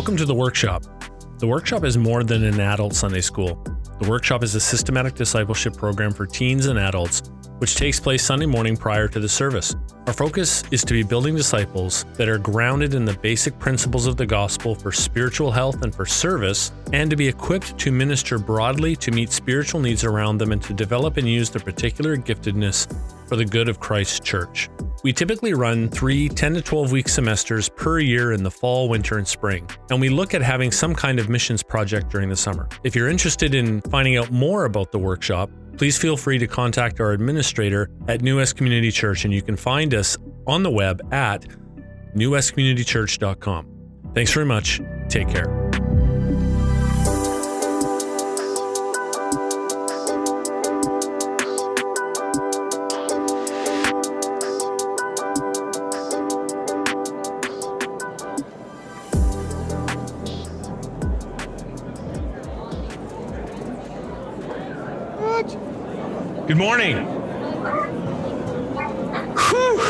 Welcome to the workshop. The workshop is more than an adult Sunday school. The workshop is a systematic discipleship program for teens and adults, which takes place Sunday morning prior to the service. Our focus is to be building disciples that are grounded in the basic principles of the gospel for spiritual health and for service, and to be equipped to minister broadly to meet spiritual needs around them and to develop and use their particular giftedness for the good of Christ's church. We typically run three 10 to 12 week semesters per year in the fall, winter, and spring, and we look at having some kind of missions project during the summer. If you're interested in finding out more about the workshop, please feel free to contact our administrator at New West Community Church, and you can find us on the web at newwestcommunitychurch.com. Thanks very much. Take care. Good morning. Whew.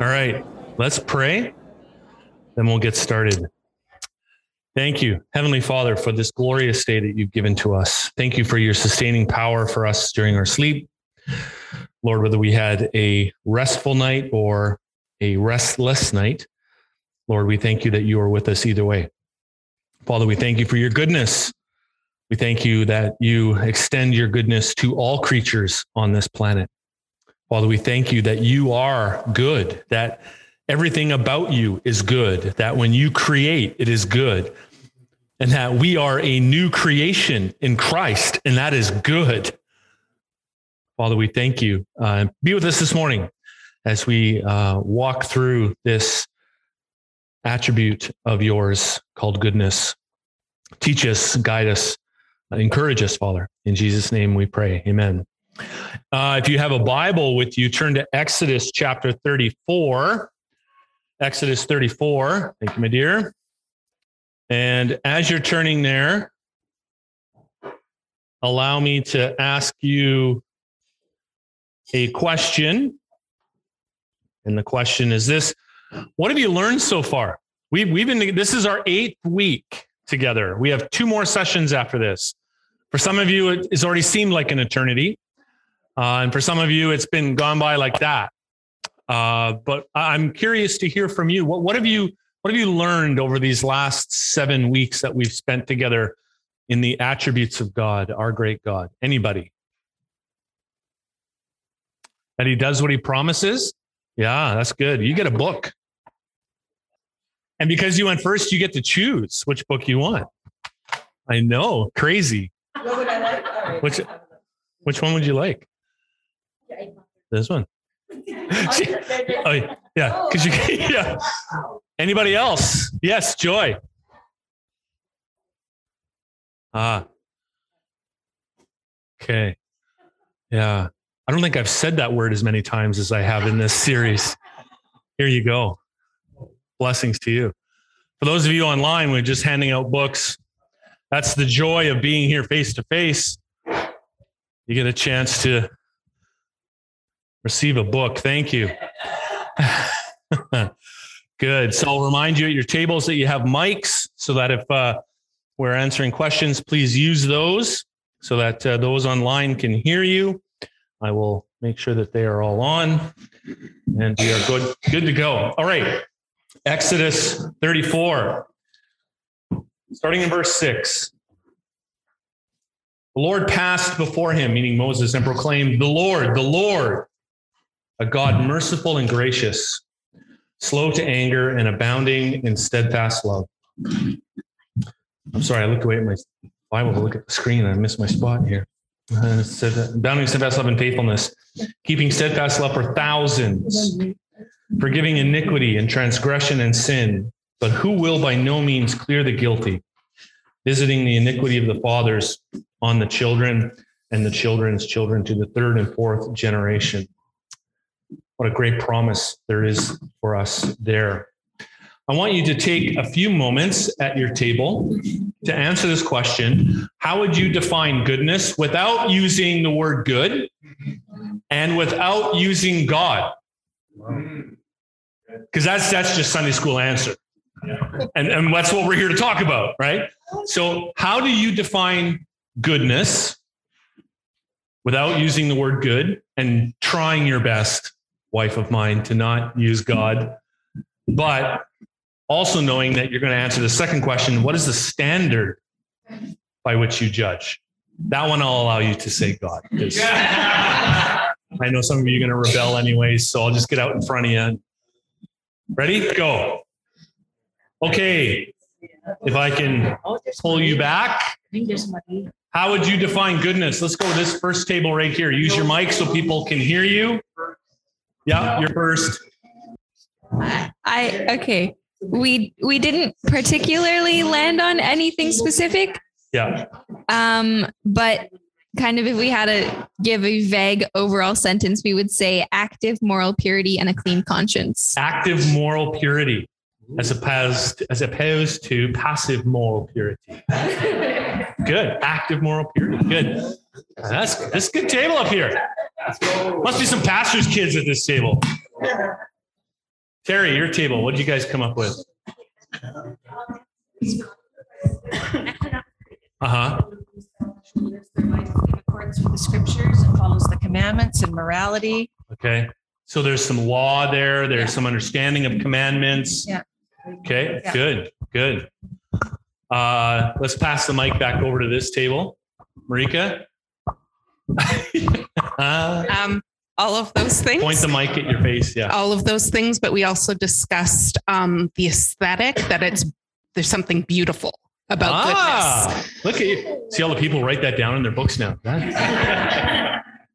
All right, let's pray, then we'll get started. Thank you, Heavenly Father, for this glorious day that you've given to us. Thank you for your sustaining power for us during our sleep. Lord, whether we had a restful night or a restless night, Lord, we thank you that you are with us either way. Father, we thank you for your goodness we thank you that you extend your goodness to all creatures on this planet. Father, we thank you that you are good, that everything about you is good, that when you create, it is good, and that we are a new creation in Christ, and that is good. Father, we thank you. Uh, be with us this morning as we uh, walk through this attribute of yours called goodness. Teach us, guide us, encourage us, Father. In Jesus' name we pray. Amen. Uh, if you have a Bible with you, turn to Exodus chapter 34. Exodus 34. Thank you, my dear. And as you're turning there, allow me to ask you a question. And the question is this What have you learned so far? We've, we've been, this is our eighth week together. We have two more sessions after this. For some of you, it's already seemed like an eternity. Uh, and for some of you, it's been gone by like that. Uh, but I'm curious to hear from you. What, what have you what have you learned over these last seven weeks that we've spent together in the attributes of God, our great God? Anybody? That he does what he promises? Yeah, that's good. You get a book. And because you went first, you get to choose which book you want. I know, crazy. What would I like? Right. Which, which one would you like? This one. oh yeah, because you yeah. Anybody else? Yes, Joy. Ah. Okay. Yeah. I don't think I've said that word as many times as I have in this series. Here you go. Blessings to you. For those of you online, we're just handing out books that's the joy of being here face to face. You get a chance to receive a book. Thank you. Good. So I'll remind you at your tables that you have mics so that if uh, we're answering questions, please use those so that uh, those online can hear you. I will make sure that they are all on and we are good, good to go. All right. Exodus 34 starting in verse 6. The Lord passed before him, meaning Moses, and proclaimed, The Lord, the Lord, a God merciful and gracious, slow to anger and abounding in steadfast love. I'm sorry, I looked away at my Bible to look at the screen I missed my spot here. Uh, abounding steadfast love and faithfulness, keeping steadfast love for thousands, forgiving iniquity and transgression and sin, but who will by no means clear the guilty, visiting the iniquity of the fathers on the children and the children's children to the third and fourth generation. What a great promise there is for us there. I want you to take a few moments at your table to answer this question How would you define goodness without using the word good and without using God? Because that's, that's just Sunday school answer. And, and that's what we're here to talk about, right? So, how do you define goodness without using the word good and trying your best, wife of mine, to not use God, but also knowing that you're going to answer the second question what is the standard by which you judge? That one I'll allow you to say God. Because I know some of you are going to rebel anyways, so I'll just get out in front of you. Ready? Go. Okay. If I can pull you back. How would you define goodness? Let's go to this first table right here. Use your mic so people can hear you. Yeah, you're first. I okay. We we didn't particularly land on anything specific. Yeah. Um, but kind of if we had to give a vague overall sentence, we would say active moral purity and a clean conscience. Active moral purity as opposed as opposed to passive moral purity. good. Active moral purity. Good. That's that's a good table up here. Must be some pastors' kids at this table. Terry, your table. What did you guys come up with? Uh huh. in accordance with the scriptures and follows the commandments and morality. Okay. So there's some law there. There's some understanding of commandments. Yeah. Okay. Yeah. Good. Good. Uh, let's pass the mic back over to this table. Marika. uh, um, all of those things. point the mic at your face. Yeah. all of those things, but we also discussed um, the aesthetic that it's there's something beautiful about goodness. ah, look at you. See all the people write that down in their books now.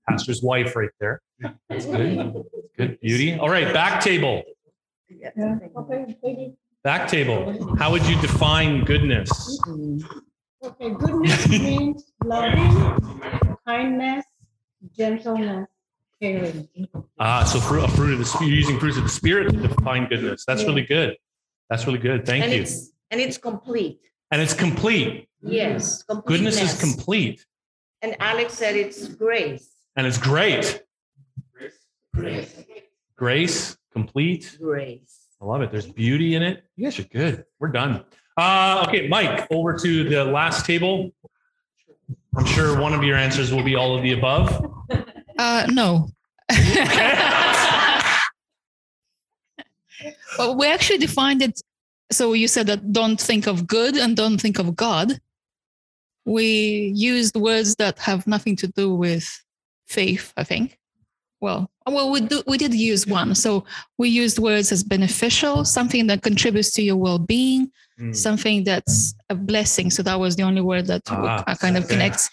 Pastor's wife right there. That's good. Good beauty. All right. Back table. Back table. How would you define goodness? Okay, goodness means loving, kindness, gentleness, caring. Ah, so fruit, a fruit of the spirit, using fruits of the spirit to define goodness. That's really good. That's really good. Thank and you. it's and it's complete. And it's complete. Yes, Goodness is complete. And Alex said it's grace. And it's great. Grace. Grace. Grace, complete. Grace. I love it. There's beauty in it. You guys are good. We're done. Uh, okay, Mike, over to the last table. I'm sure one of your answers will be all of the above. Uh, no. well, we actually defined it. So you said that don't think of good and don't think of God. We used words that have nothing to do with faith, I think. Well, well, we do, we did use one. So we used words as beneficial, something that contributes to your well-being, Hmm. something that's a blessing. So that was the only word that Ah, uh, kind of okay. connects.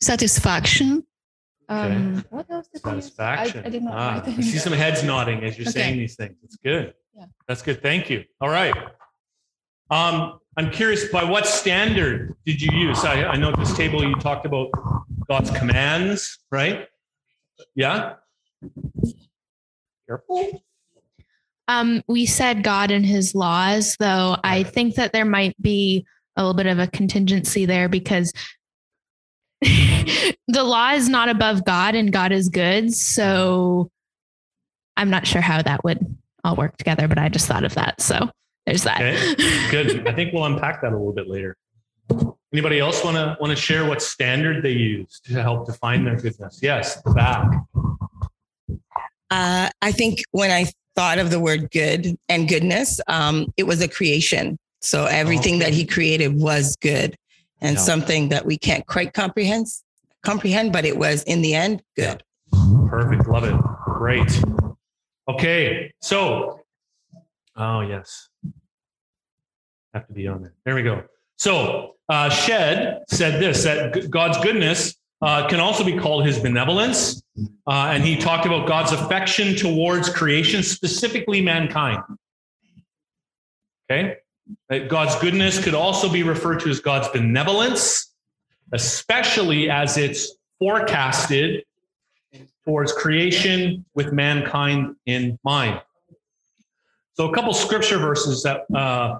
Satisfaction. Um, what else did? Satisfaction. I, I did not Ah, write I see some heads nodding as you're Okay. saying these things. It's good. Yeah. That's good. Thank you. All right. Um, I'm curious, by what standard did you use? I, I know at this table you talked about God's commands, right? Yeah. Careful. Um, we said God and his laws, though I think that there might be a little bit of a contingency there because the law is not above God and God is good. So I'm not sure how that would all work together, but I just thought of that. So there's that. Okay. Good. I think we'll unpack that a little bit later. Anybody else want to want to share what standard they use to help define their goodness? Yes, the back. Uh, I think when I thought of the word good and goodness, um, it was a creation. So everything that he created was good and Yeah. something that we can't quite comprehend, comprehend, but it was in the end good. Perfect. Love it. Great. Okay. So, oh, yes. Have to be on there. There we go. So, uh, Shedd said this that God's goodness uh, can also be called his benevolence. Uh, and he talked about God's affection towards creation, specifically mankind. Okay. God's goodness could also be referred to as God's benevolence, especially as it's forecasted towards creation with mankind in mind. So, a couple scripture verses that uh,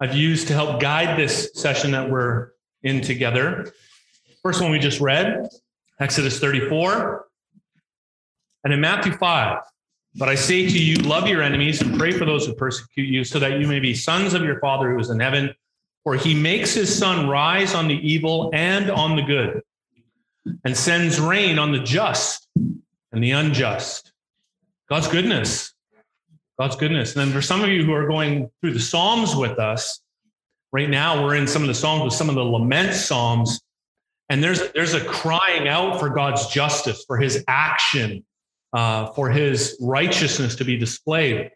I've used to help guide this session that we're in together. First one we just read, Exodus 34. And in Matthew 5, But I say to you, love your enemies and pray for those who persecute you, so that you may be sons of your Father who is in heaven. For he makes his sun rise on the evil and on the good, and sends rain on the just and the unjust. God's goodness. God's goodness. And then for some of you who are going through the Psalms with us, right now we're in some of the Psalms with some of the lament Psalms. And there's there's a crying out for God's justice, for his action, uh, for his righteousness to be displayed.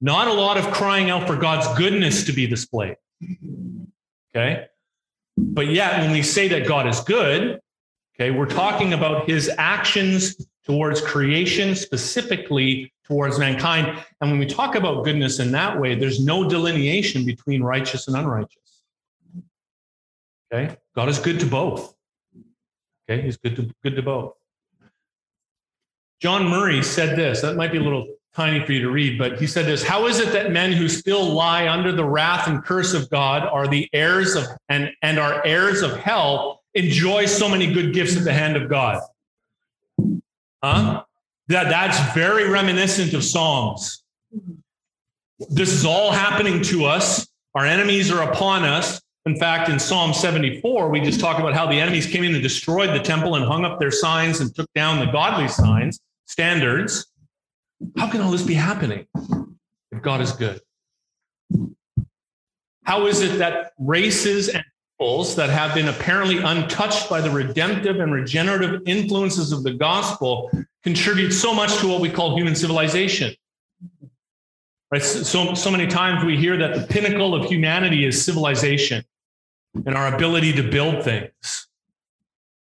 Not a lot of crying out for God's goodness to be displayed. Okay. But yet, when we say that God is good, okay, we're talking about his actions towards creation, specifically towards mankind. And when we talk about goodness in that way, there's no delineation between righteous and unrighteous. Okay. God is good to both. Okay. He's good to good to both. John Murray said this. That might be a little tiny for you to read, but he said this How is it that men who still lie under the wrath and curse of God are the heirs of and, and are heirs of hell enjoy so many good gifts at the hand of God? Huh? That, that's very reminiscent of Psalms. This is all happening to us. Our enemies are upon us. In fact, in Psalm 74, we just talk about how the enemies came in and destroyed the temple and hung up their signs and took down the godly signs, standards. How can all this be happening if God is good? How is it that races and peoples that have been apparently untouched by the redemptive and regenerative influences of the gospel contribute so much to what we call human civilization? Right? So, so many times we hear that the pinnacle of humanity is civilization and our ability to build things.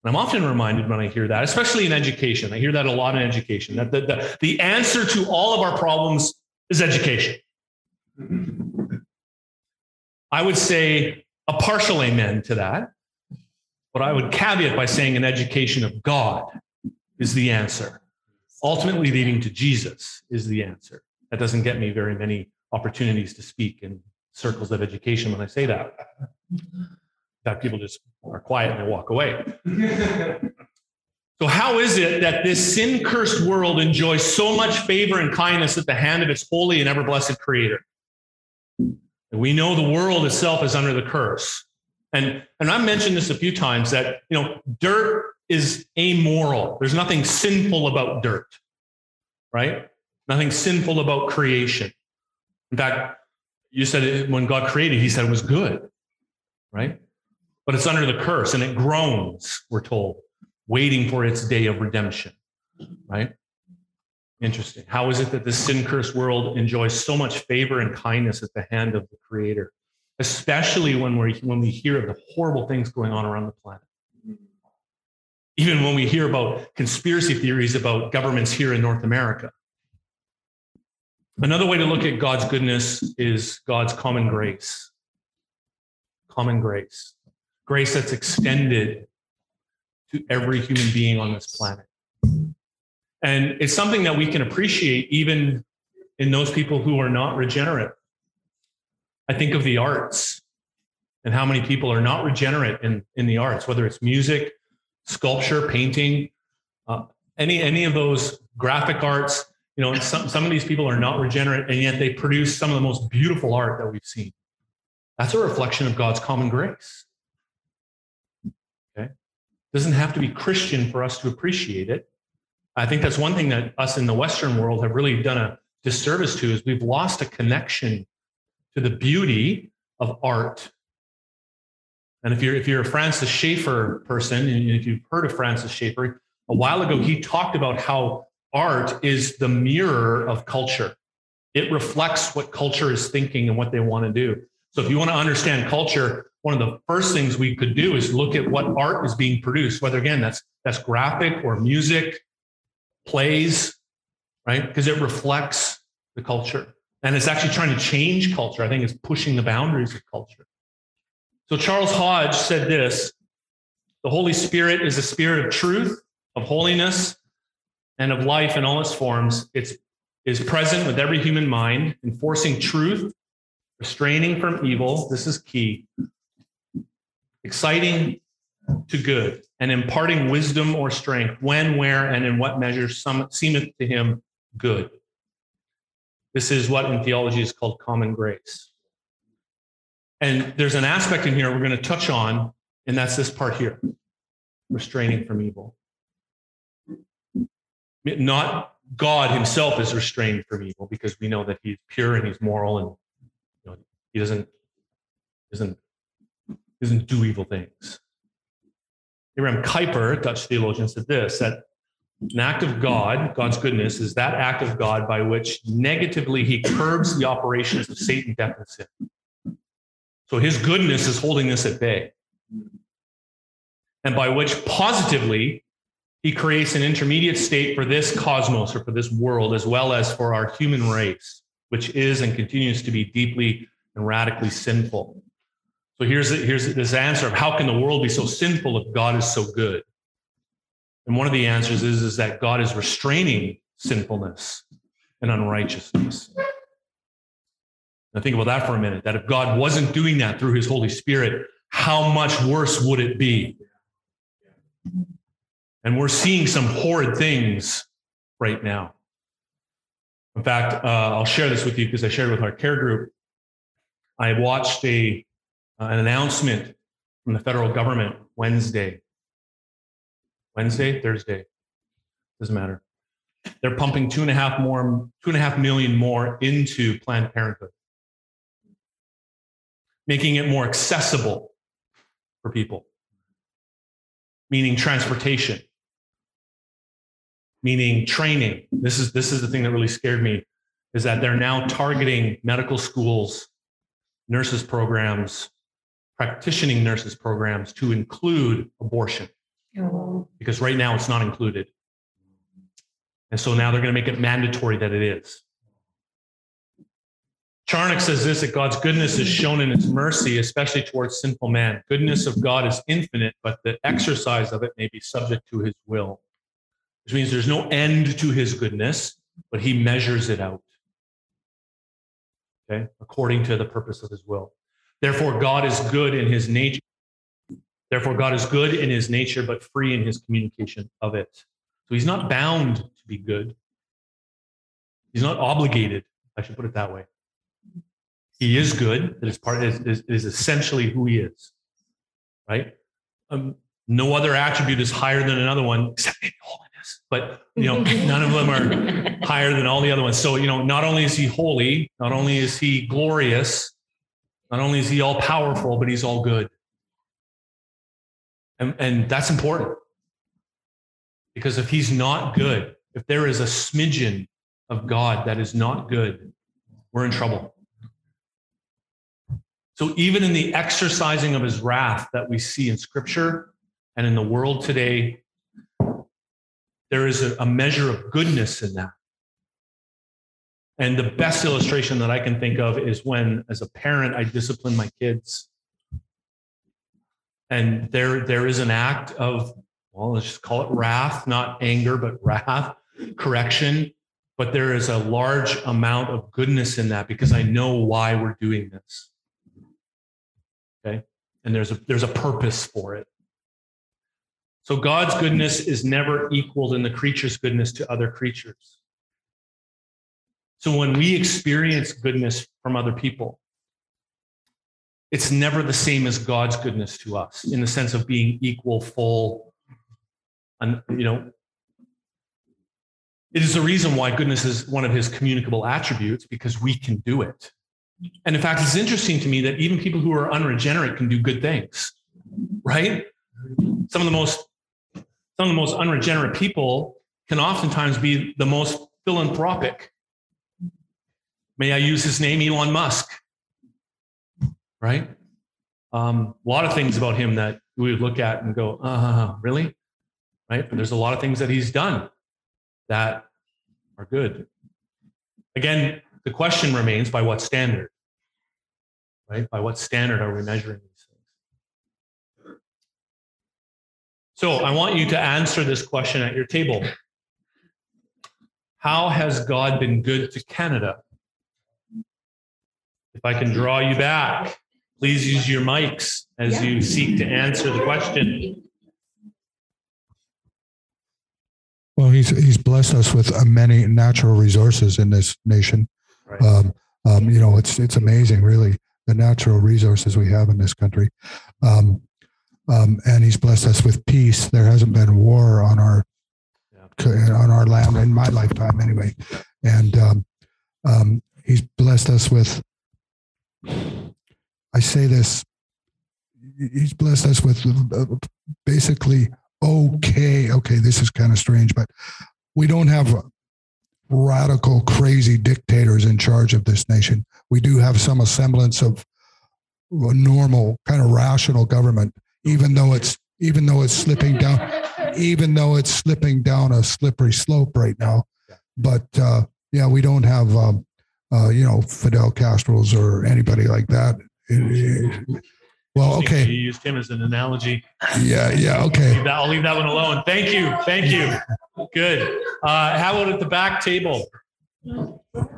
And I'm often reminded when I hear that, especially in education. I hear that a lot in education, that the, the, the answer to all of our problems is education. I would say a partial amen to that, but I would caveat by saying an education of God is the answer. Ultimately, leading to Jesus is the answer. That doesn't get me very many opportunities to speak in circles of education when I say that. In fact, people just are quiet and they walk away. so, how is it that this sin cursed world enjoys so much favor and kindness at the hand of its holy and ever blessed creator? We know the world itself is under the curse. And, and I've mentioned this a few times that, you know, dirt is amoral. There's nothing sinful about dirt, right? Nothing sinful about creation. In fact, you said when God created, he said it was good, right? But it's under the curse and it groans, we're told, waiting for its day of redemption, right? Interesting. How is it that this sin cursed world enjoys so much favor and kindness at the hand of the Creator, especially when we when we hear of the horrible things going on around the planet? Even when we hear about conspiracy theories about governments here in North America. Another way to look at God's goodness is God's common grace. Common grace. Grace that's extended to every human being on this planet. And it's something that we can appreciate even in those people who are not regenerate. I think of the arts and how many people are not regenerate in, in the arts, whether it's music, sculpture, painting, uh, any, any of those graphic arts. You know, some, some of these people are not regenerate, and yet they produce some of the most beautiful art that we've seen. That's a reflection of God's common grace. Doesn't have to be Christian for us to appreciate it. I think that's one thing that us in the Western world have really done a disservice to is we've lost a connection to the beauty of art. And if you're if you're a Francis Schaeffer person, and if you've heard of Francis Schaeffer, a while ago he talked about how art is the mirror of culture. It reflects what culture is thinking and what they want to do. So if you want to understand culture, one of the first things we could do is look at what art is being produced, whether again that's that's graphic or music plays, right? Because it reflects the culture. And it's actually trying to change culture. I think it's pushing the boundaries of culture. So Charles Hodge said this the Holy Spirit is a spirit of truth, of holiness, and of life in all its forms. It is present with every human mind, enforcing truth, restraining from evil. This is key. Exciting to good and imparting wisdom or strength when, where, and in what measure some seemeth to him good. This is what in theology is called common grace. And there's an aspect in here we're going to touch on, and that's this part here restraining from evil. Not God himself is restrained from evil because we know that he's pure and he's moral and you know, he doesn't, doesn't, doesn't do evil things. Abraham Kuyper, Dutch theologian, said this that an act of God, God's goodness, is that act of God by which negatively he curbs the operations of Satan, death, and sin. So his goodness is holding this at bay. And by which positively he creates an intermediate state for this cosmos or for this world, as well as for our human race, which is and continues to be deeply and radically sinful. So here's, here's this answer of how can the world be so sinful if God is so good? And one of the answers is, is that God is restraining sinfulness and unrighteousness. Now think about that for a minute. That if God wasn't doing that through his Holy Spirit, how much worse would it be? And we're seeing some horrid things right now. In fact, uh, I'll share this with you because I shared with our care group. I watched a Uh, an announcement from the federal government Wednesday. Wednesday, Thursday, doesn't matter. They're pumping two and a half more, two and a half million more into Planned Parenthood, making it more accessible for people, meaning transportation, meaning training. This is this is the thing that really scared me, is that they're now targeting medical schools, nurses programs, practicing nurses programs to include abortion because right now it's not included. And so now they're going to make it mandatory that it is. Charnock says this that God's goodness is shown in its mercy, especially towards sinful man. Goodness of God is infinite, but the exercise of it may be subject to his will, which means there's no end to his goodness, but he measures it out. Okay, according to the purpose of his will. Therefore, God is good in his nature. Therefore, God is good in his nature, but free in his communication of it. So he's not bound to be good. He's not obligated. I should put it that way. He is good. It is part. It is, is essentially who he is. Right. Um, no other attribute is higher than another one except maybe holiness. But you know, none of them are higher than all the other ones. So you know, not only is he holy, not only is he glorious, not only is he all powerful, but he's all good. And, and that's important. Because if he's not good, if there is a smidgen of God that is not good, we're in trouble. So even in the exercising of his wrath that we see in scripture and in the world today, there is a, a measure of goodness in that. And the best illustration that I can think of is when, as a parent, I discipline my kids. And there, there is an act of, well, let's just call it wrath, not anger, but wrath, correction. But there is a large amount of goodness in that because I know why we're doing this. Okay. And there's a there's a purpose for it. So God's goodness is never equaled in the creature's goodness to other creatures. So when we experience goodness from other people, it's never the same as God's goodness to us in the sense of being equal, full, and you know. It is the reason why goodness is one of his communicable attributes because we can do it. And in fact, it's interesting to me that even people who are unregenerate can do good things, right? Some of the most some of the most unregenerate people can oftentimes be the most philanthropic May I use his name, Elon Musk? Right? Um, a lot of things about him that we would look at and go, uh, really? Right? But there's a lot of things that he's done that are good. Again, the question remains by what standard? Right? By what standard are we measuring these things? So I want you to answer this question at your table. How has God been good to Canada if I can draw you back, please use your mics as you seek to answer the question. Well, he's he's blessed us with uh, many natural resources in this nation. Right. Um, um, you know, it's it's amazing, really, the natural resources we have in this country. Um, um, and He's blessed us with peace. There hasn't been war on our on our land in my lifetime, anyway. And um, um, He's blessed us with. I say this. He's blessed us with uh, basically okay. Okay, this is kind of strange, but we don't have radical, crazy dictators in charge of this nation. We do have some semblance of a normal, kind of rational government, even though it's even though it's slipping down, even though it's slipping down a slippery slope right now. But uh, yeah, we don't have um, uh, you know Fidel Castro's or anybody like that. Well, okay. You used him as an analogy. Yeah, yeah, okay. Leave that- I'll leave that one alone. Thank you. Thank you. Good. Uh, how about at the back table?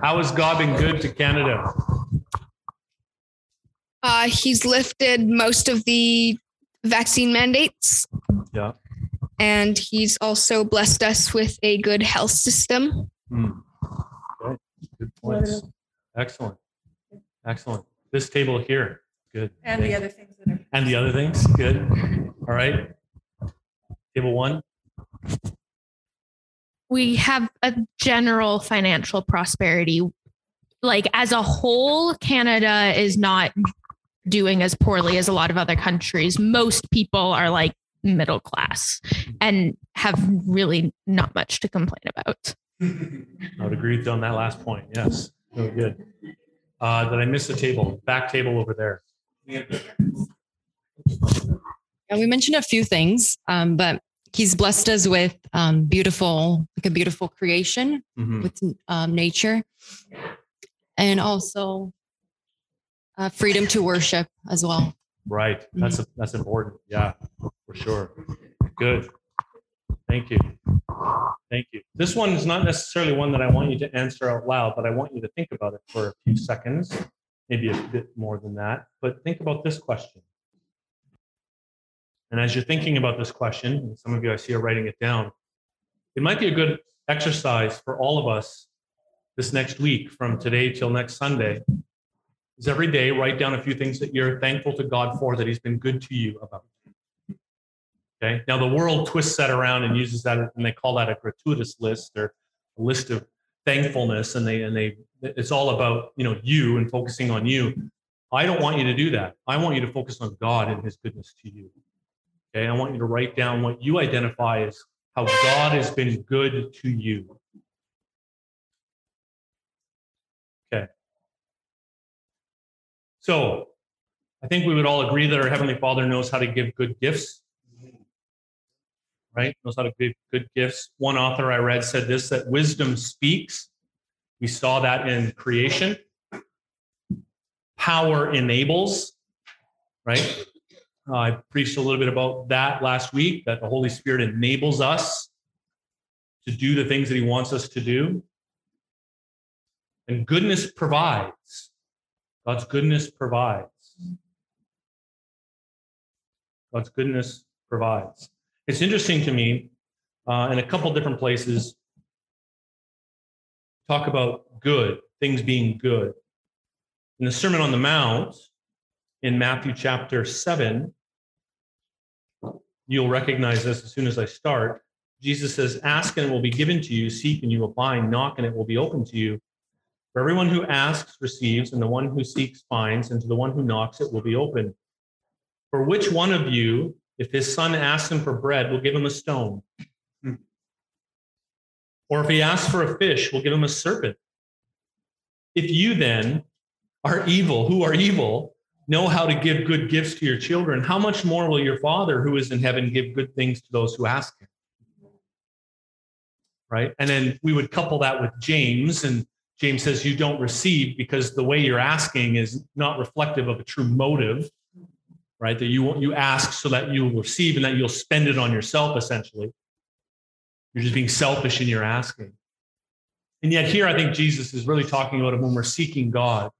How has God been good to Canada? Uh, he's lifted most of the vaccine mandates, Yeah. and he's also blessed us with a good health system. Hmm. Okay. Good points. Excellent. Excellent. This table here. Good. And the other things that are. And the other things. Good. All right. Table one. we have a general financial prosperity. Like as a whole, Canada is not doing as poorly as a lot of other countries. Most people are like middle class mm-hmm. and have really not much to complain about. I would agree with you on that last point. Yes. Very good. Uh, did I miss the table? Back table over there. And we mentioned a few things, um, but he's blessed us with um, beautiful, like a beautiful creation Mhm. with um, nature, and also uh, freedom to worship as well. Right. That's that's important. Yeah, for sure. Good. Thank you. Thank you. This one is not necessarily one that I want you to answer out loud, but I want you to think about it for a few seconds, maybe a bit more than that. But think about this question. And as you're thinking about this question, and some of you I see are writing it down, it might be a good exercise for all of us this next week from today till next Sunday is every day write down a few things that you're thankful to God for that He's been good to you about. Okay. Now the world twists that around and uses that, and they call that a gratuitous list or a list of thankfulness, and they and they it's all about you know you and focusing on you. I don't want you to do that. I want you to focus on God and His goodness to you. Okay. I want you to write down what you identify as how God has been good to you. Okay. So I think we would all agree that our Heavenly Father knows how to give good gifts, right? Knows how to give good gifts. One author I read said this that wisdom speaks. We saw that in creation. Power enables, right? Uh, I preached a little bit about that last week that the Holy Spirit enables us to do the things that He wants us to do. And goodness provides. God's goodness provides. God's goodness provides. It's interesting to me uh, in a couple different places talk about good, things being good. In the Sermon on the Mount, in Matthew chapter 7, you'll recognize this as soon as I start. Jesus says, Ask and it will be given to you, seek and you will find, knock and it will be open to you. For everyone who asks receives, and the one who seeks finds, and to the one who knocks it will be open. For which one of you, if his son asks him for bread, we'll give him a stone? Hmm. Or if he asks for a fish, we'll give him a serpent? If you then are evil, who are evil, know how to give good gifts to your children, how much more will your Father who is in heaven give good things to those who ask him? Right? And then we would couple that with James, and James says you don't receive because the way you're asking is not reflective of a true motive, right? That you you ask so that you'll receive and that you'll spend it on yourself essentially. You're just being selfish in your asking. And yet here I think Jesus is really talking about it when we're seeking God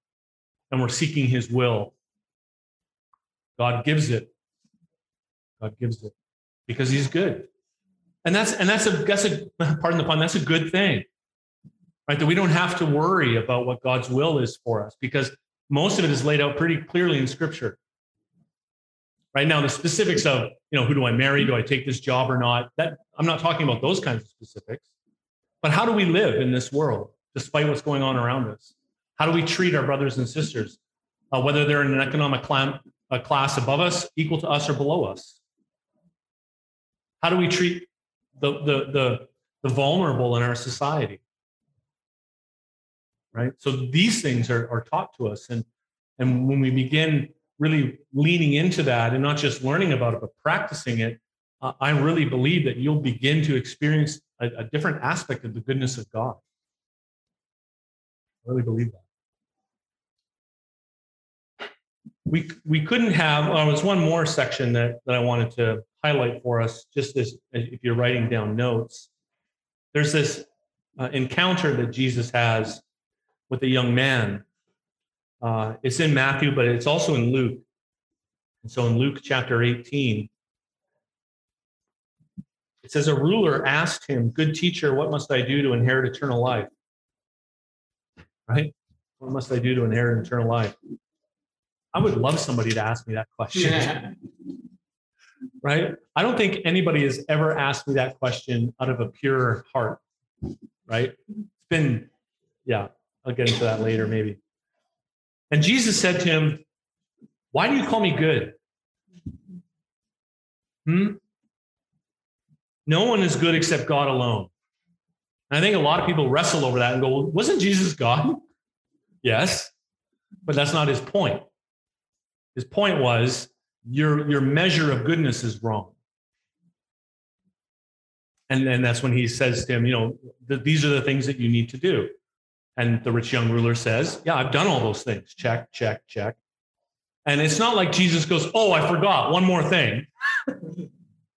and we're seeking his will. God gives it. God gives it because he's good. And that's and that's a that's a pardon the pun, that's a good thing. right? That we don't have to worry about what God's will is for us because most of it is laid out pretty clearly in scripture. Right now, the specifics of, you know, who do I marry? Do I take this job or not? That I'm not talking about those kinds of specifics. But how do we live in this world despite what's going on around us? How do we treat our brothers and sisters, uh, whether they're in an economic a class above us, equal to us, or below us? How do we treat the, the, the, the vulnerable in our society? Right? So these things are, are taught to us. And, and when we begin really leaning into that and not just learning about it, but practicing it, uh, I really believe that you'll begin to experience a, a different aspect of the goodness of God. I really believe that. We, we couldn't have, there was one more section that, that I wanted to highlight for us, just as if you're writing down notes. There's this uh, encounter that Jesus has with a young man. Uh, it's in Matthew, but it's also in Luke. And so in Luke chapter 18, it says, A ruler asked him, Good teacher, what must I do to inherit eternal life? Right? What must I do to inherit eternal life? I would love somebody to ask me that question. Yeah. right? I don't think anybody has ever asked me that question out of a pure heart, right? It's been, yeah, I'll get into that later maybe. And Jesus said to him, Why do you call me good? Hmm? No one is good except God alone. And I think a lot of people wrestle over that and go, well, wasn't Jesus God? Yes, but that's not his point. His point was your, your measure of goodness is wrong. And then that's when he says to him, you know, these are the things that you need to do. And the rich young ruler says, Yeah, I've done all those things. Check, check, check. And it's not like Jesus goes, Oh, I forgot one more thing.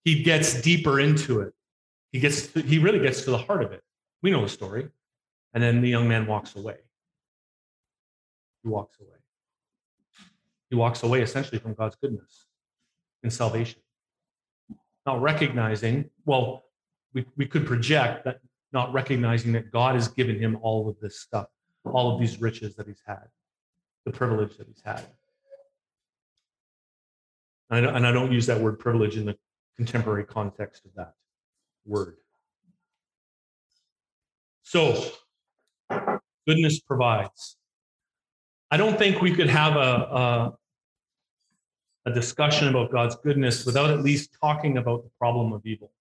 he gets deeper into it. He gets to, he really gets to the heart of it. We know the story. And then the young man walks away. He walks away. He walks away essentially from God's goodness and salvation. Not recognizing, well, we, we could project that not recognizing that God has given him all of this stuff, all of these riches that he's had, the privilege that he's had. And I, don't use that word privilege in the contemporary context of that word. So, goodness provides. I don't think we could have a, a, a, discussion about God's goodness without at least talking about the problem of evil.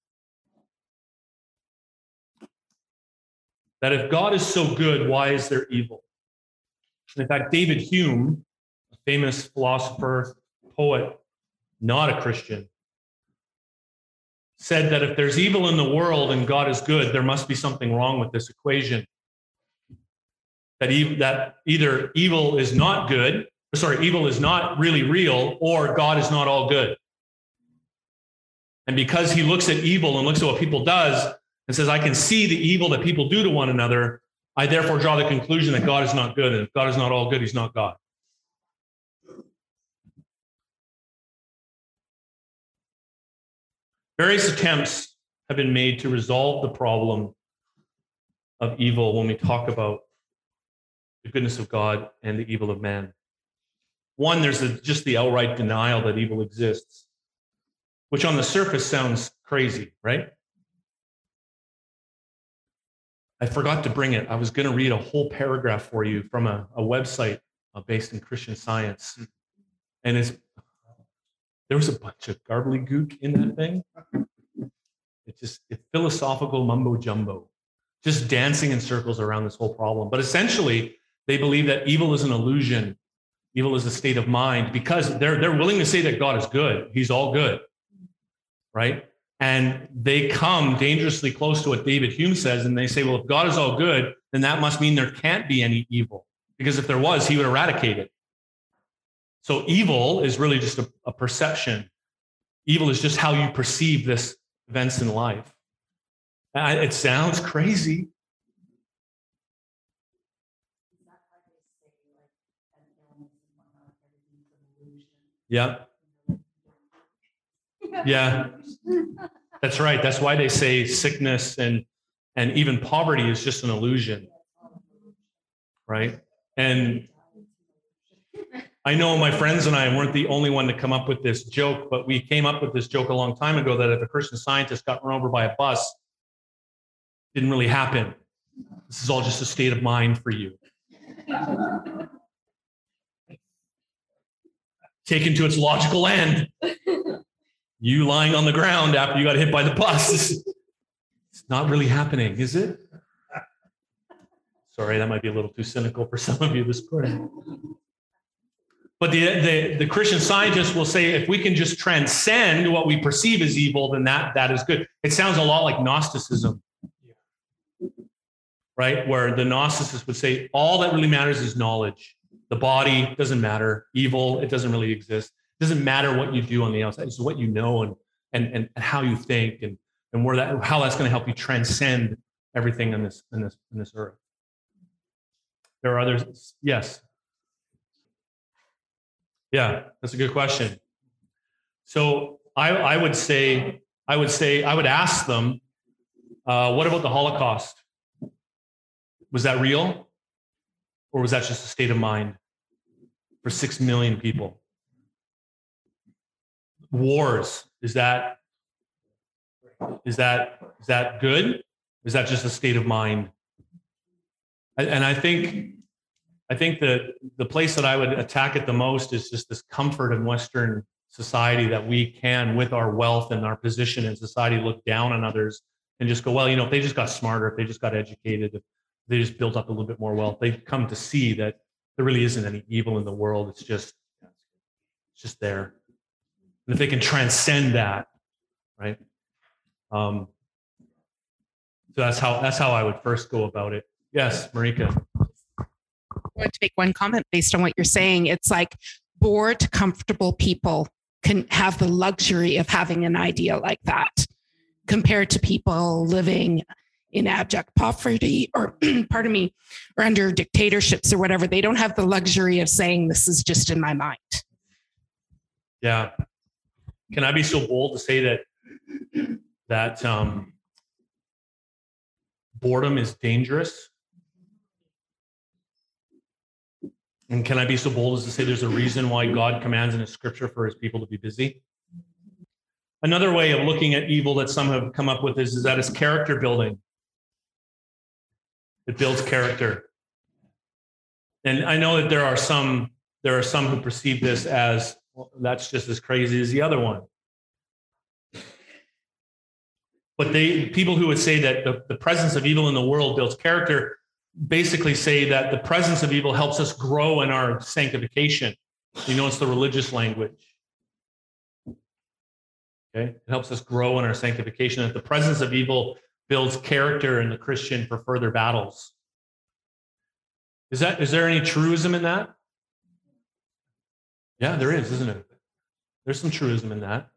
That if God is so good, why is there evil? And in fact, David Hume, a famous philosopher, poet, not a Christian, said that if there's evil in the world and God is good, there must be something wrong with this equation. That, e- that either evil is not good, sorry, evil is not really real, or God is not all good. And because he looks at evil and looks at what people does and says, I can see the evil that people do to one another, I therefore draw the conclusion that God is not good. And if God is not all good, he's not God. Various attempts have been made to resolve the problem of evil when we talk about the goodness of God and the evil of man. One, there's a, just the outright denial that evil exists, which on the surface sounds crazy, right? I forgot to bring it. I was going to read a whole paragraph for you from a, a website uh, based in Christian science. And it's there was a bunch of garbly gook in that thing. It's just it's philosophical mumbo jumbo, just dancing in circles around this whole problem. But essentially, they believe that evil is an illusion. Evil is a state of mind because they're they're willing to say that God is good. He's all good, right? And they come dangerously close to what David Hume says, and they say, well, if God is all good, then that must mean there can't be any evil, because if there was, He would eradicate it. So evil is really just a, a perception. Evil is just how you perceive this events in life. And it sounds crazy. Yeah. Yeah. That's right. That's why they say sickness and and even poverty is just an illusion. right? And I know my friends and I weren't the only one to come up with this joke, but we came up with this joke a long time ago that if a Christian scientist got run over by a bus, didn't really happen. This is all just a state of mind for you. Taken to its logical end. You lying on the ground after you got hit by the bus. It's not really happening, is it? Sorry, that might be a little too cynical for some of you this morning. But the, the, the Christian scientists will say if we can just transcend what we perceive as evil, then that, that is good. It sounds a lot like Gnosticism, right? Where the Gnosticists would say all that really matters is knowledge. The body doesn't matter. Evil, it doesn't really exist. It doesn't matter what you do on the outside. It's what you know and, and, and how you think and, and where that, how that's going to help you transcend everything in this, in this, in this earth. There are others. Yes. Yeah, that's a good question. So I, I would say, I would say, I would ask them, uh, what about the Holocaust? Was that real? Or was that just a state of mind for six million people? Wars, is that is that is that good? Is that just a state of mind? And I think I think that the place that I would attack it the most is just this comfort in Western society that we can, with our wealth and our position in society, look down on others and just go, well, you know, if they just got smarter, if they just got educated, if they just built up a little bit more wealth, they come to see that there really isn't any evil in the world. It's just, it's just there. And if they can transcend that, right? Um, so that's how that's how I would first go about it. Yes, Marika. I want to make one comment based on what you're saying. It's like bored, comfortable people can have the luxury of having an idea like that compared to people living in abject poverty or, pardon me, or under dictatorships or whatever. They don't have the luxury of saying, this is just in my mind. Yeah. Can I be so bold to say that that um, boredom is dangerous? And can I be so bold as to say there's a reason why God commands in His scripture for His people to be busy? Another way of looking at evil that some have come up with is, is that it's character building. It builds character. And I know that there are some there are some who perceive this as well, that's just as crazy as the other one. But they people who would say that the, the presence of evil in the world builds character basically say that the presence of evil helps us grow in our sanctification. You know, it's the religious language. Okay, it helps us grow in our sanctification. That the presence of evil builds character in the Christian for further battles. Is that is there any truism in that? Yeah, there is, isn't it? There's some truism in that.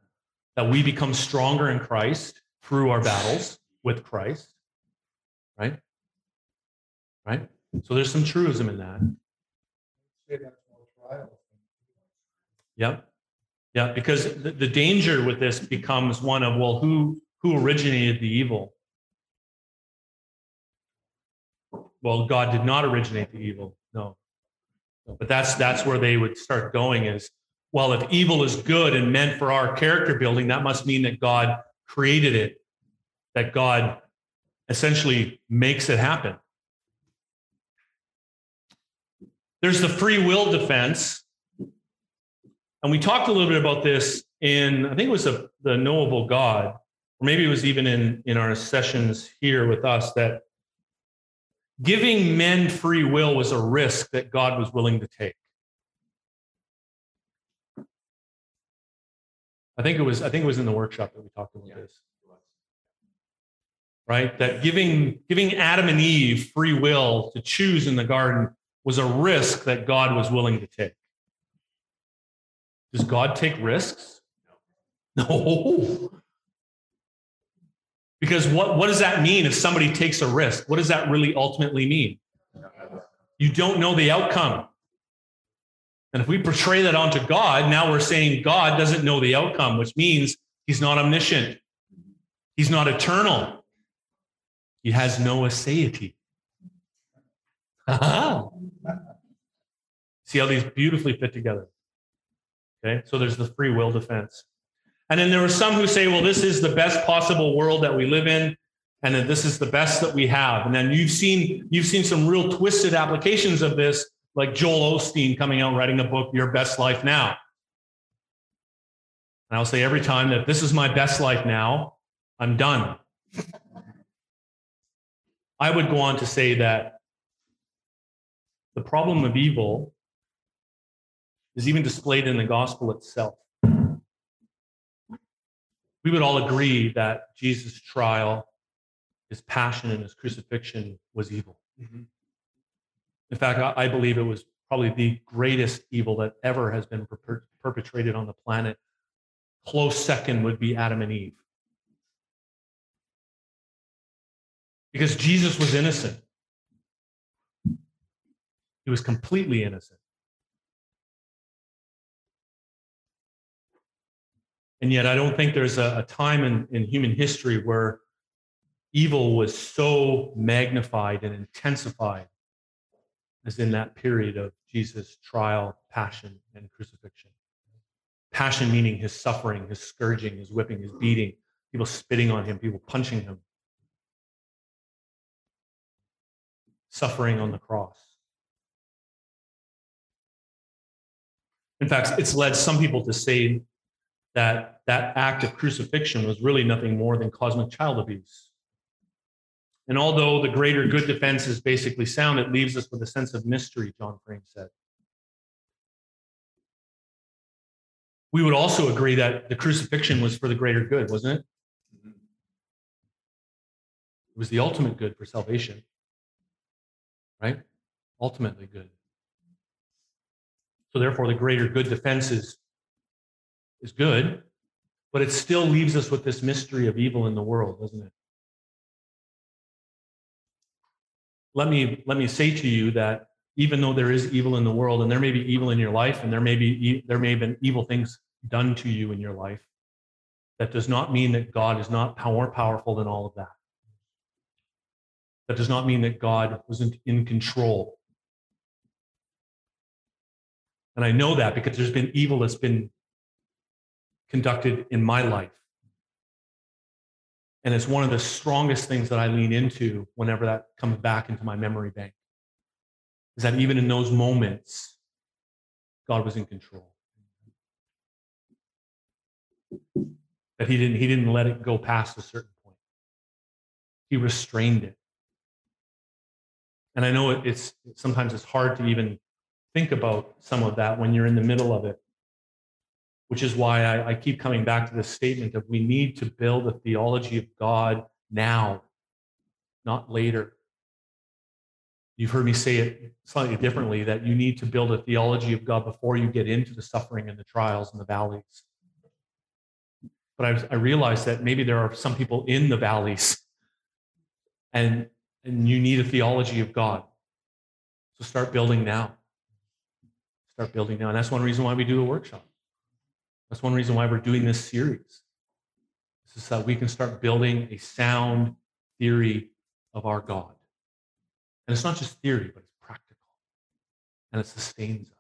That we become stronger in Christ through our battles with Christ, right? Right? So there's some truism in that. Yep. Yeah, because the, the danger with this becomes one of, well, who who originated the evil? Well, God did not originate the evil. No. But that's that's where they would start going is, well, if evil is good and meant for our character building, that must mean that God created it, that God essentially makes it happen. There's the free will defense. And we talked a little bit about this in, I think it was a, the knowable God, or maybe it was even in, in our sessions here with us, that giving men free will was a risk that God was willing to take. I think it was, I think it was in the workshop that we talked about this. Right? That giving giving Adam and Eve free will to choose in the garden was a risk that God was willing to take. Does God take risks? No. Because what, what does that mean if somebody takes a risk? What does that really ultimately mean? You don't know the outcome. And if we portray that onto God, now we're saying God doesn't know the outcome, which means he's not omniscient. He's not eternal. He has no aseity. See how these beautifully fit together. Okay, so there's the free will defense. And then there are some who say, well, this is the best possible world that we live in, and that this is the best that we have. And then you've seen you've seen some real twisted applications of this, like Joel Osteen coming out writing a book, Your Best Life Now. And I'll say every time that this is my best life now, I'm done. I would go on to say that the problem of evil is even displayed in the gospel itself. We would all agree that Jesus' trial, his passion, and his crucifixion was evil. Mm-hmm. In fact, I believe it was probably the greatest evil that ever has been perpetrated on the planet. Close second would be Adam and Eve. Because Jesus was innocent. He was completely innocent. And yet, I don't think there's a, a time in, in human history where evil was so magnified and intensified as in that period of Jesus' trial, passion, and crucifixion. Passion meaning his suffering, his scourging, his whipping, his beating, people spitting on him, people punching him. Suffering on the cross. In fact, it's led some people to say that that act of crucifixion was really nothing more than cosmic child abuse. And although the greater good defense is basically sound, it leaves us with a sense of mystery, John Frame said. We would also agree that the crucifixion was for the greater good, wasn't it? Mm-hmm. It was the ultimate good for salvation, right? Ultimately good. So, therefore, the greater good defense is is good, but it still leaves us with this mystery of evil in the world, doesn't it? Let me let me say to you that even though there is evil in the world, and there may be evil in your life, and there may be there may have been evil things done to you in your life, that does not mean that God is not more powerful than all of that. That does not mean that God wasn't in control. And I know that because there's been evil that's been conducted in my life. And it's one of the strongest things that I lean into whenever that comes back into my memory bank. Is that even in those moments, God was in control. That he didn't, he didn't let it go past a certain point. He restrained it. And I know it's sometimes it's hard to even think about some of that when you're in the middle of it which is why I, I, keep coming back to this statement of we need to build a theology of God now, not later. You've heard me say it slightly differently that you need to build a theology of God before you get into the suffering and the trials and the valleys. But I, I realize that maybe there are some people in the valleys and, and you need a theology of God. So start building now. Start building now. And that's one reason why we do a workshop. That's one reason why we're doing this series. This is so we can start building a sound theory of our God. And it's not just theory, but it's practical. And it sustains us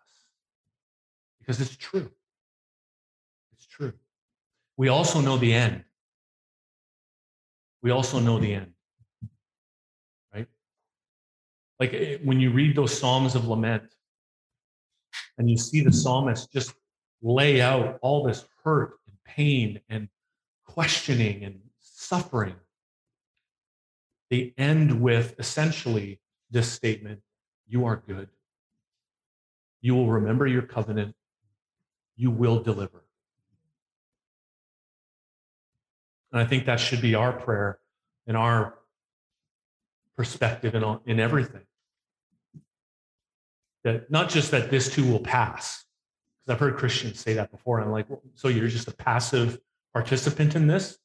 because it's true. It's true. We also know the end. We also know the end. Right? Like eh, when you read those Psalms of Lament and you see the psalmist just lay out all this hurt and pain and questioning and suffering, they end with essentially this statement You are good. You will remember your covenant. You will deliver. And I think that should be our prayer and our perspective in, in everything. That not just that this too will pass, I've heard Christians say that before. And I'm like, so you're just a passive participant in this?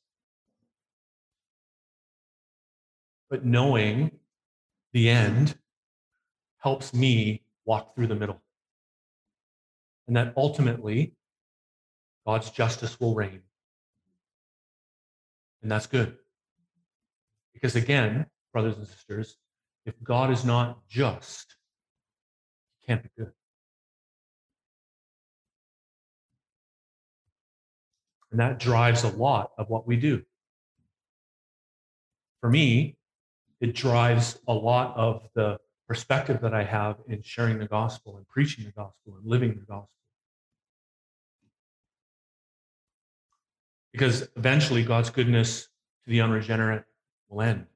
But knowing the end helps me walk through the middle. And that ultimately, God's justice will reign. And that's good. Because again, brothers and sisters, if God is not just, he can't be good. And that drives a lot of what we do. For me, it drives a lot of the perspective that I have in sharing the gospel and preaching the gospel and living the gospel. Because eventually God's goodness to the unregenerate will end.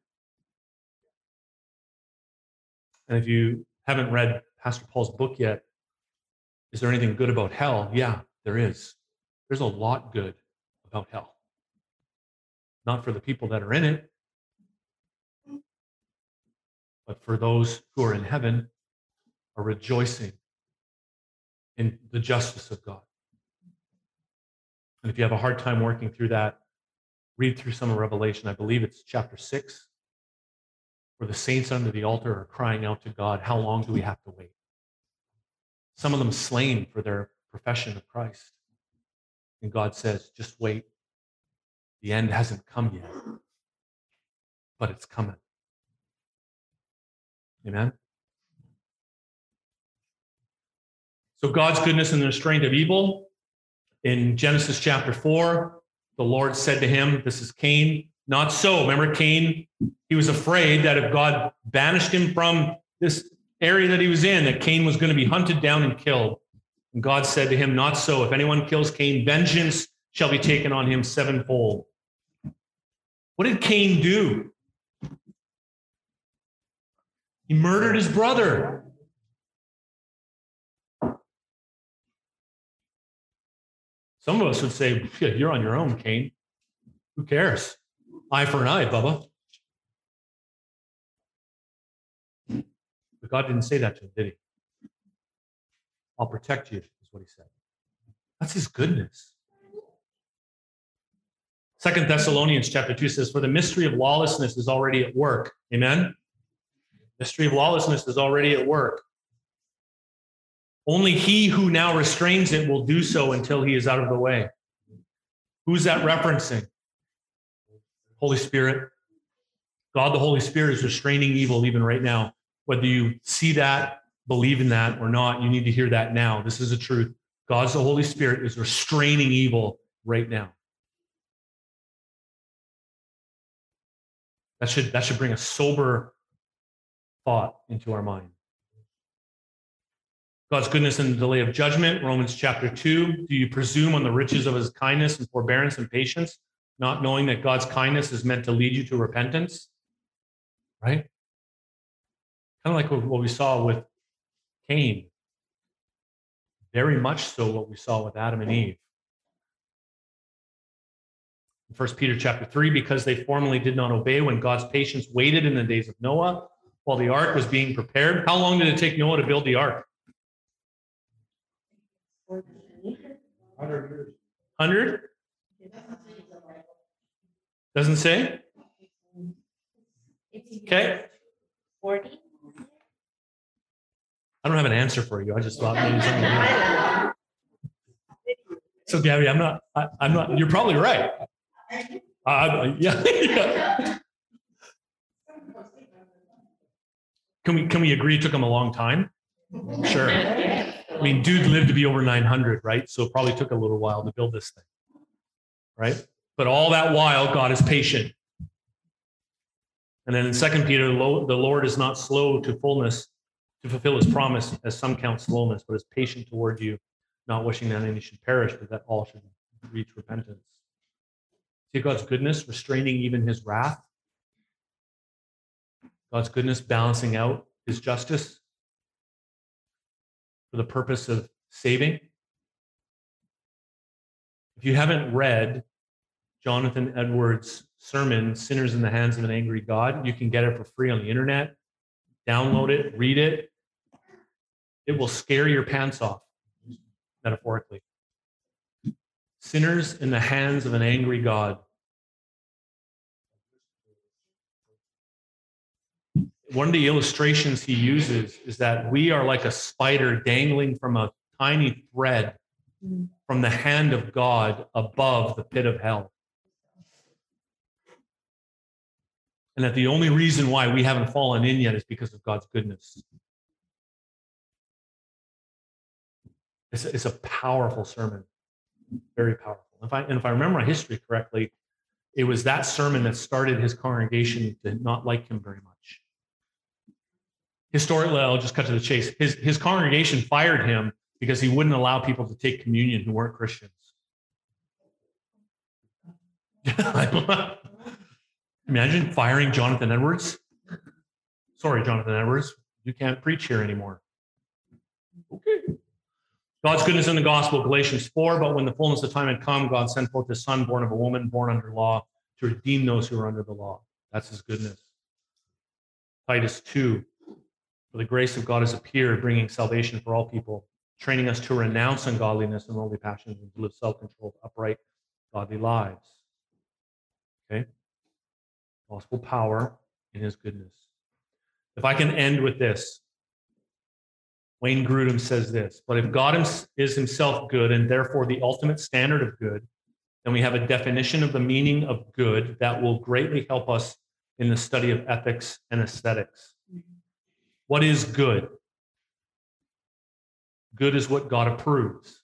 And if you haven't read Pastor Paul's book yet, is there anything good about hell? Yeah, there is. There's a lot good about hell. Not for the people that are in it, but for those who are in heaven are rejoicing in the justice of God. And if you have a hard time working through that, read through some of Revelation. I believe it's chapter six, where the saints under the altar are crying out to God, How long do we have to wait? Some of them slain for their profession of Christ. And God says, Just wait. The end hasn't come yet, but it's coming. Amen. So God's goodness and the restraint of evil. In Genesis chapter 4, the Lord said to him, This is Cain. Not so. Remember, Cain, he was afraid that if God banished him from this area that he was in, that Cain was going to be hunted down and killed. And God said to him, Not so. If anyone kills Cain, vengeance shall be taken on him sevenfold. What did Cain do? He murdered his brother. Some of us would say, You're on your own, Cain. Who cares? Eye for an eye, Bubba. But God didn't say that to him, did he? I'll protect you, is what he said. That's his goodness. Second Thessalonians chapter 2 says, For the mystery of lawlessness is already at work. Amen. Mystery of lawlessness is already at work. Only he who now restrains it will do so until he is out of the way. Who's that referencing? Holy Spirit. God, the Holy Spirit, is restraining evil even right now. Whether you see that, believe in that, or not, you need to hear that now. This is the truth. God's the Holy Spirit is restraining evil right now. That should, that should bring a sober thought into our mind. God's goodness and the delay of judgment, Romans chapter 2. Do you presume on the riches of his kindness and forbearance and patience, not knowing that God's kindness is meant to lead you to repentance? Right? Kind of like what we saw with Cain. Very much so what we saw with Adam and Eve. First Peter chapter 3, because they formerly did not obey when God's patience waited in the days of Noah while the ark was being prepared. How long did it take Noah to build the ark? 100 years. 100? Doesn't say? Okay. 40? I don't have an answer for you. I just thought maybe something. So, Gabby, I'm not, I, am not, you're probably right. Uh, yeah, yeah. Can we can we agree it took him a long time? Sure. I mean, dude lived to be over 900, right? So it probably took a little while to build this thing, right? But all that while, God is patient. And then in Second Peter, the Lord is not slow to fullness to fulfill His promise, as some count slowness, but is patient toward you, not wishing that any should perish, but that all should reach repentance. See God's goodness, restraining even His wrath God's goodness balancing out his justice for the purpose of saving. If you haven't read Jonathan Edwards' sermon, Sinners in the Hands of an Angry God, you can get it for free on the internet. Download it, read it. It will scare your pants off, metaphorically. Sinners in the hands of an angry God. one of the illustrations he uses is that we are like a spider dangling from a tiny thread from the hand of God above the pit of hell. And that the only reason why we haven't fallen in yet is because of God's goodness. It's a, it's a powerful sermon, very powerful. If I, and if I remember my history correctly, it was that sermon that started his congregation to not like him very much. Historically, I'll just cut to the chase. His, his congregation fired him because he wouldn't allow people to take communion who weren't Christians. Imagine firing Jonathan Edwards. Sorry, Jonathan Edwards, you can't preach here anymore. God's goodness in the gospel, Galatians 4. But when the fullness of time had come, God sent forth his son, born of a woman, born under law, to redeem those who are under the law. That's his goodness. Titus 2. For the grace of God has appeared, bringing salvation for all people, training us to renounce ungodliness and worldly passions and to live self controlled, upright, godly lives. Okay? Gospel power in his goodness. If I can end with this, Wayne Grudem says this, but if God is himself good and therefore the ultimate standard of good, then we have a definition of the meaning of good that will greatly help us in the study of ethics and aesthetics. What is good? Good is what God approves.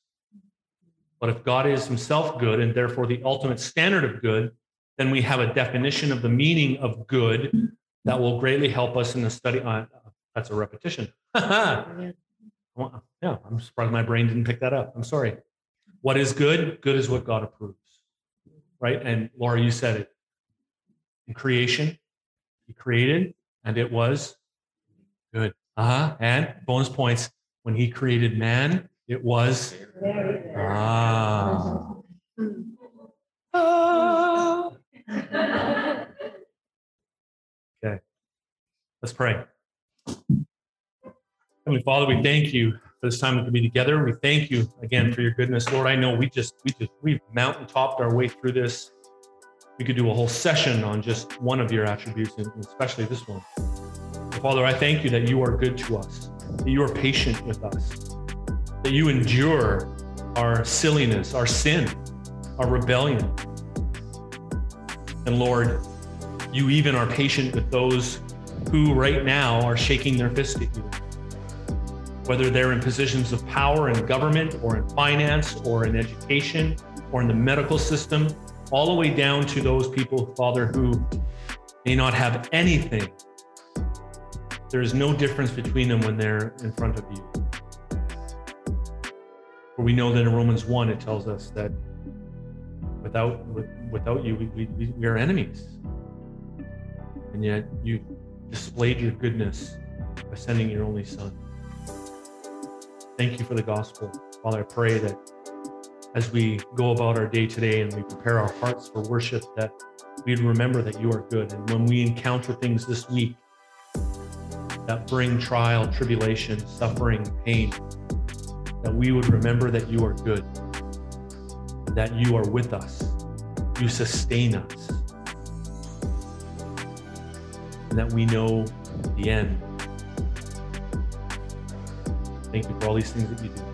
But if God is himself good and therefore the ultimate standard of good, then we have a definition of the meaning of good that will greatly help us in the study. Uh, that's a repetition. yeah, I'm surprised my brain didn't pick that up. I'm sorry. What is good? Good is what God approves. Right? And Laura, you said it. In creation, He created, and it was good. Uh-huh. And bonus points. When He created man, it was ah. Okay. Let's pray. Heavenly Father, we thank you for this time to be together. We thank you again for your goodness. Lord, I know we just, we just, we've mountain topped our way through this. We could do a whole session on just one of your attributes, and especially this one. Father, I thank you that you are good to us, that you are patient with us, that you endure our silliness, our sin, our rebellion. And Lord, you even are patient with those who right now are shaking their fist at you whether they're in positions of power in government or in finance or in education or in the medical system, all the way down to those people, Father, who may not have anything. There is no difference between them when they're in front of you. For we know that in Romans 1, it tells us that without, without you, we, we, we are enemies. And yet you displayed your goodness by sending your only son. Thank you for the gospel. Father, I pray that as we go about our day today and we prepare our hearts for worship, that we'd remember that you are good. And when we encounter things this week that bring trial, tribulation, suffering, pain, that we would remember that you are good, that you are with us, you sustain us, and that we know the end Thank you for all these things that you do.